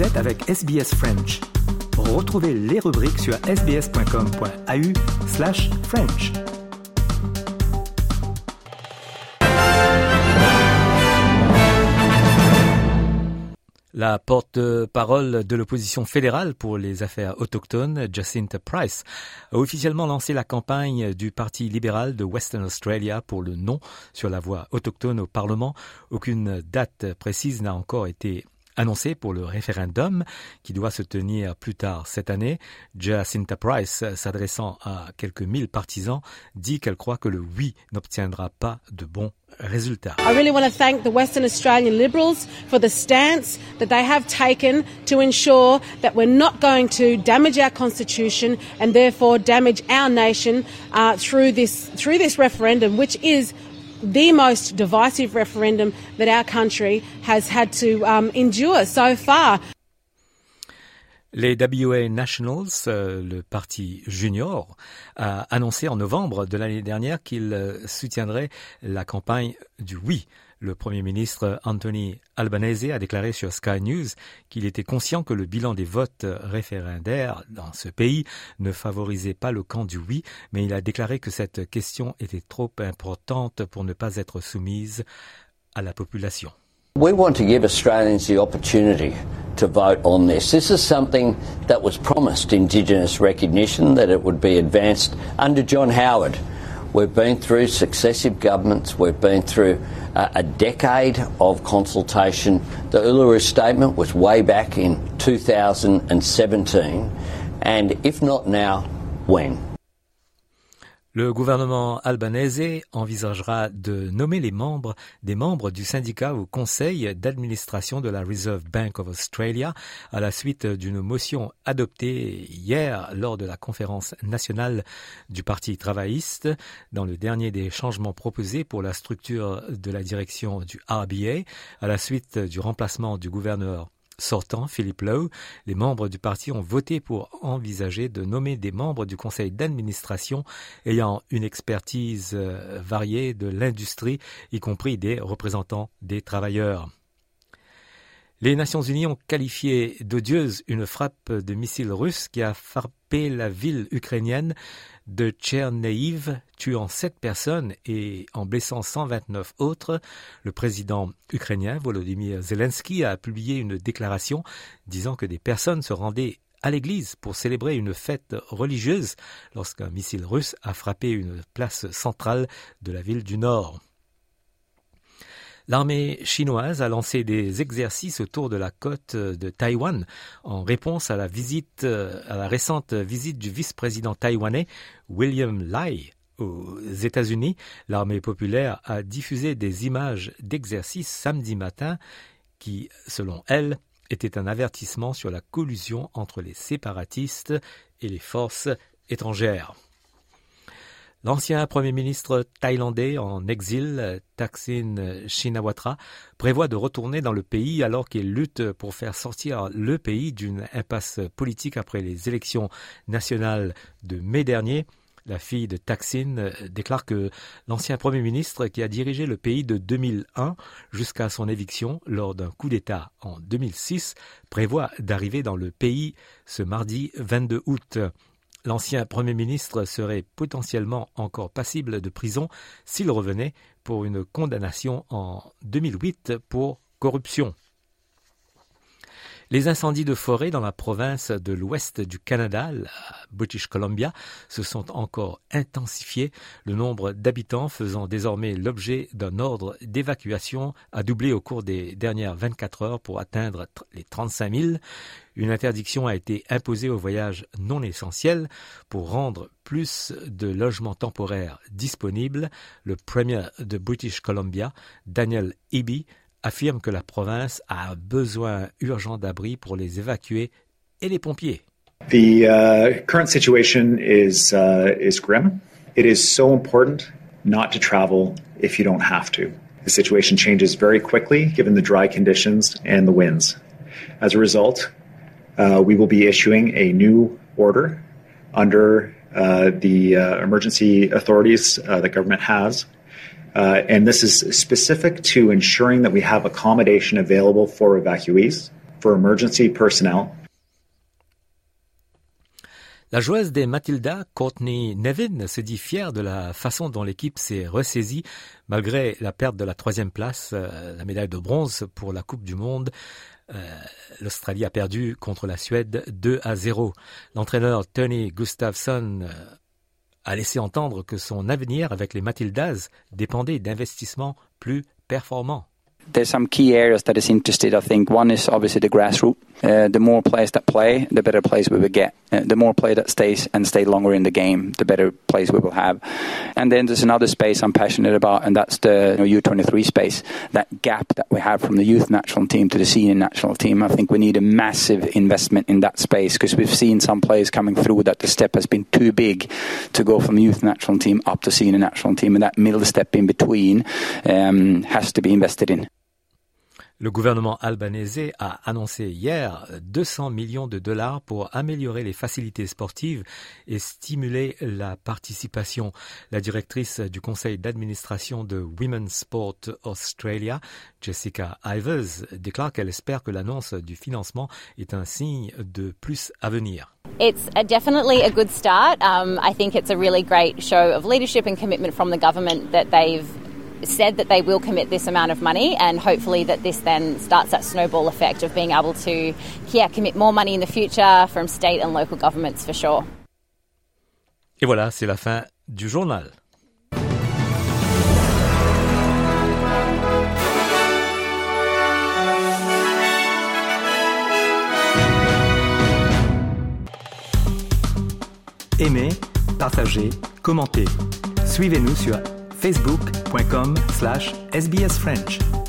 Avec SBS French. Retrouvez les rubriques sur sbs.com.au slash French. La porte-parole de l'opposition fédérale pour les affaires autochtones, Jacinta Price, a officiellement lancé la campagne du Parti libéral de Western Australia pour le non sur la voie autochtone au Parlement. Aucune date précise n'a encore été annoncé pour le référendum qui doit se tenir plus tard cette année. Jacinta Price, s'adressant à quelques mille partisans, dit qu'elle croit que le oui n'obtiendra pas de bons résultats. I really want to thank the Western Australian Liberals for the stance that they have taken to ensure that we're not going to damage our constitution and therefore damage our nation uh, through this through this referendum, which is the most divisive referendum that our country has had to um, endure so far. Les WA Nationals, euh, le parti junior, a annoncé en novembre de l'année dernière qu'il euh, soutiendrait la campagne du oui le Premier ministre Anthony Albanese a déclaré sur Sky News qu'il était conscient que le bilan des votes référendaires dans ce pays ne favorisait pas le camp du oui, mais il a déclaré que cette question était trop importante pour ne pas être soumise à la population. We want to give Australians the opportunity to vote on this. This is something that was promised Indigenous recognition, that it would be advanced under John Howard. We've been through successive governments. We've been through uh, a decade of consultation. The Uluru Statement was way back in 2017. And if not now, when? Le gouvernement albanese envisagera de nommer les membres des membres du syndicat au conseil d'administration de la Reserve Bank of Australia à la suite d'une motion adoptée hier lors de la conférence nationale du Parti travailliste. Dans le dernier des changements proposés pour la structure de la direction du RBA à la suite du remplacement du gouverneur sortant, Philippe Lowe, les membres du parti ont voté pour envisager de nommer des membres du conseil d'administration ayant une expertise euh, variée de l'industrie, y compris des représentants des travailleurs. Les Nations Unies ont qualifié d'odieuse une frappe de missiles russes qui a frappé la ville ukrainienne de Tchernihiv, tuant sept personnes et en blessant 129 autres. Le président ukrainien Volodymyr Zelensky a publié une déclaration disant que des personnes se rendaient à l'église pour célébrer une fête religieuse lorsqu'un missile russe a frappé une place centrale de la ville du Nord. L'armée chinoise a lancé des exercices autour de la côte de Taïwan en réponse à la récente visite du vice-président taïwanais William Lai aux États-Unis. L'armée populaire a diffusé des images d'exercices samedi matin qui, selon elle, étaient un avertissement sur la collusion entre les séparatistes et les forces étrangères. L'ancien Premier ministre thaïlandais en exil, Thaksin Shinawatra, prévoit de retourner dans le pays alors qu'il lutte pour faire sortir le pays d'une impasse politique après les élections nationales de mai dernier. La fille de Thaksin déclare que l'ancien Premier ministre qui a dirigé le pays de 2001 jusqu'à son éviction lors d'un coup d'État en 2006 prévoit d'arriver dans le pays ce mardi 22 août. L'ancien Premier ministre serait potentiellement encore passible de prison s'il revenait pour une condamnation en 2008 pour corruption. Les incendies de forêt dans la province de l'ouest du Canada, la British Columbia, se sont encore intensifiés. Le nombre d'habitants faisant désormais l'objet d'un ordre d'évacuation a doublé au cours des dernières 24 heures pour atteindre les 35 000. Une interdiction a été imposée aux voyages non essentiels pour rendre plus de logements temporaires disponibles. Le premier de British Columbia, Daniel Eby, affirme que la province a un besoin urgent d'abri pour les évacuer et les pompiers. The uh, current situation is uh, is grim. It is so important not to travel if you don't have to. The situation changes very quickly given the dry conditions and the winds. As a result, uh, we will be issuing a new order under uh, the uh, emergency authorities uh, that government has Uh, and this is specific to ensuring that we have accommodation available for evacuees. for emergency personnel. La joueuse des Matilda, Courtney Nevin, se dit fière de la façon dont l'équipe s'est ressaisie malgré la perte de la troisième place, euh, la médaille de bronze pour la Coupe du Monde. Euh, L'Australie a perdu contre la Suède 2 à 0. L'entraîneur Tony Gustafsson euh, a laissé entendre que son avenir avec les Matildas dépendait d'investissements plus performants. There's some key areas that is interested. I think one is obviously the grassroots. Uh, the more players that play, the better players we will get. Uh, the more player that stays and stay longer in the game, the better players we will have. And then there's another space I'm passionate about, and that's the you know, U23 space. That gap that we have from the youth national team to the senior national team. I think we need a massive investment in that space because we've seen some players coming through that the step has been too big to go from youth national team up to senior national team, and that middle step in between um, has to be invested in. Le gouvernement albanais a annoncé hier 200 millions de dollars pour améliorer les facilités sportives et stimuler la participation. La directrice du conseil d'administration de Women's Sport Australia, Jessica Ivers, déclare qu'elle espère que l'annonce du financement est un signe de plus à venir. It's definitely a good start. Um, I think it's a really great show of leadership and commitment from the government that they've said that they will commit this amount of money and hopefully that this then starts that snowball effect of being able to yeah, commit more money in the future from state and local governments for sure. Et voilà, c'est la fin du journal. Aimez, partagez, commentez. Suivez-nous sur facebook.com slash sbsfrench.